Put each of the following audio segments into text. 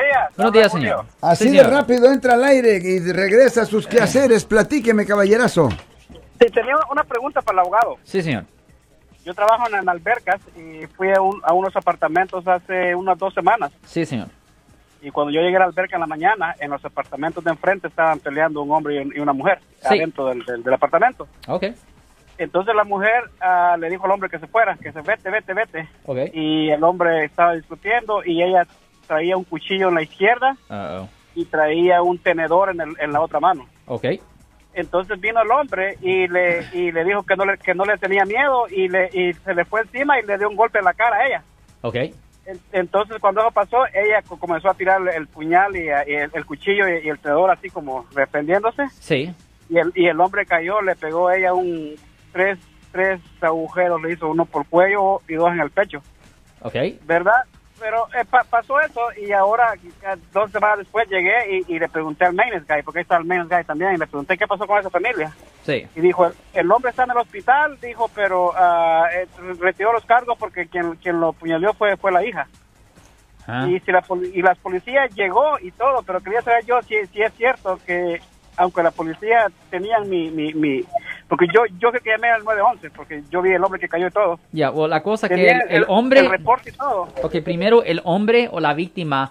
días. Buenos días, señor. Así Sí, de señor. rápido entra al aire y regresa a sus quehaceres. Platíqueme, caballerazo. Sí, tenía una pregunta para el abogado. Sí, señor. Yo trabajo en, en albercas y fui a, un- a unos apartamentos hace unas dos semanas. Sí, señor. Y cuando yo llegué a la alberca en la mañana, en los apartamentos de enfrente estaban peleando un hombre y, un- y una mujer Sí. adentro del, del- del apartamento. Ok. Entonces la mujer ah, le dijo al hombre que se fuera, que se vete, vete, vete. Ok. Y el hombre estaba discutiendo y ella traía un cuchillo en la izquierda y traía un tenedor en, el- en la otra mano. Ok. Entonces vino el hombre y le, y le dijo que no le, que no le tenía miedo y, le, y se le fue encima y le dio un golpe en la cara a ella. Ok. En- Entonces cuando eso pasó, ella co- comenzó a tirar el puñal y, y el, el cuchillo y, el tenedor así como defendiéndose. Sí. Y el, y el hombre cayó, le pegó a ella un tres, tres agujeros, le hizo uno por cuello y dos en el pecho. Ok. ¿verdad? Pero eh, pa- pasó eso y ahora, eh, dos semanas después, llegué y, y le pregunté al maintenance guy, porque ahí está el maintenance guy también, y le pregunté qué pasó con esa familia. Sí. Y dijo, el, el hombre está en el hospital, dijo, pero eh, retiró los cargos porque quien, quien lo puñaleó fue, fue la hija. Ah. Y, si la, y las policías llegó y todo, pero quería saber yo si, si es cierto que, aunque la policía tenían mi... mi, mi porque yo yo que llamé al 911, porque yo vi el hombre que cayó y todo. Ya, o la cosa que Tenía el, el hombre... El reporte y todo. Ok, primero el hombre o la víctima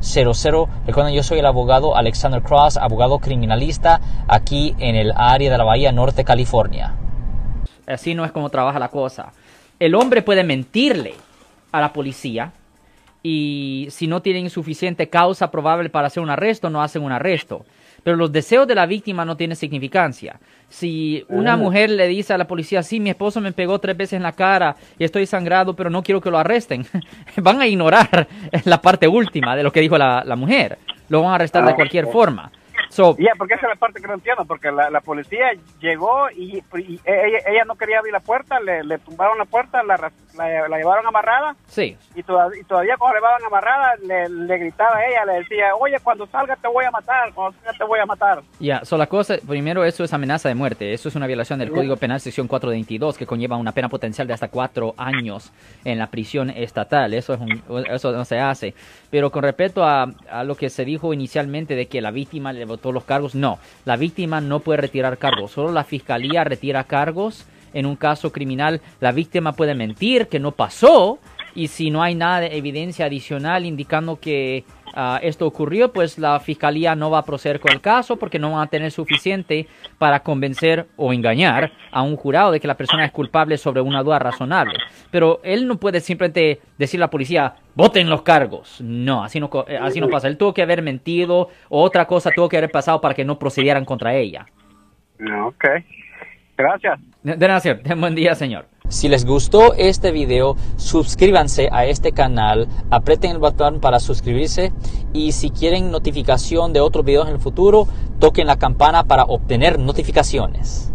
1-800-530-1800. Recuerden, yo soy el abogado Alexander Cross, abogado criminalista aquí en el área de la Bahía Norte, California. Así no es como trabaja la cosa. El hombre puede mentirle a la policía y si no tienen suficiente causa probable para hacer un arresto, no hacen un arresto. Pero los deseos de la víctima no tienen significancia. Si una mujer le dice a la policía, sí, mi esposo me pegó tres veces en la cara y estoy sangrado, pero no quiero que lo arresten, van a ignorar la parte última de lo que dijo la, la mujer. Lo van a arrestar de cualquier forma. So, Ya, porque esa es la parte que no entiendo, porque la, la policía llegó y, y ella, ella no quería abrir la puerta, le, le tumbaron la puerta, la, la, la llevaron amarrada sí, y, toda- y todavía cuando la llevaban amarrada le, le gritaba a ella, le decía, oye, cuando salga te voy a matar, cuando salga te voy a matar. Ya, so la cosa, primero eso es amenaza de muerte, eso es una violación del Código Penal sección 422 que conlleva una pena potencial de hasta cuatro años en la prisión estatal, eso es un- eso no se hace. Pero con respecto a, a lo que se dijo inicialmente de que la víctima le votó los cargos, no, la víctima no puede retirar cargos, solo la fiscalía retira cargos en un caso criminal, la víctima puede mentir que no pasó y si no hay nada de evidencia adicional indicando que ah, esto ocurrió, pues la fiscalía no va a proceder con el caso porque no van a tener suficiente para convencer o engañar a un jurado de que la persona es culpable sobre una duda razonable. Pero él no puede simplemente decirle a la policía, voten los cargos. No, así no, eh, así no pasa. Él tuvo que haber mentido o otra cosa tuvo que haber pasado para que no procedieran contra ella. Ok, gracias. De de nada, señor. Ten buen día, señor. Si les gustó este video, suscríbanse a este canal, aprieten el botón para suscribirse y si quieren notificación de otros videos en el futuro, toquen la campana para obtener notificaciones.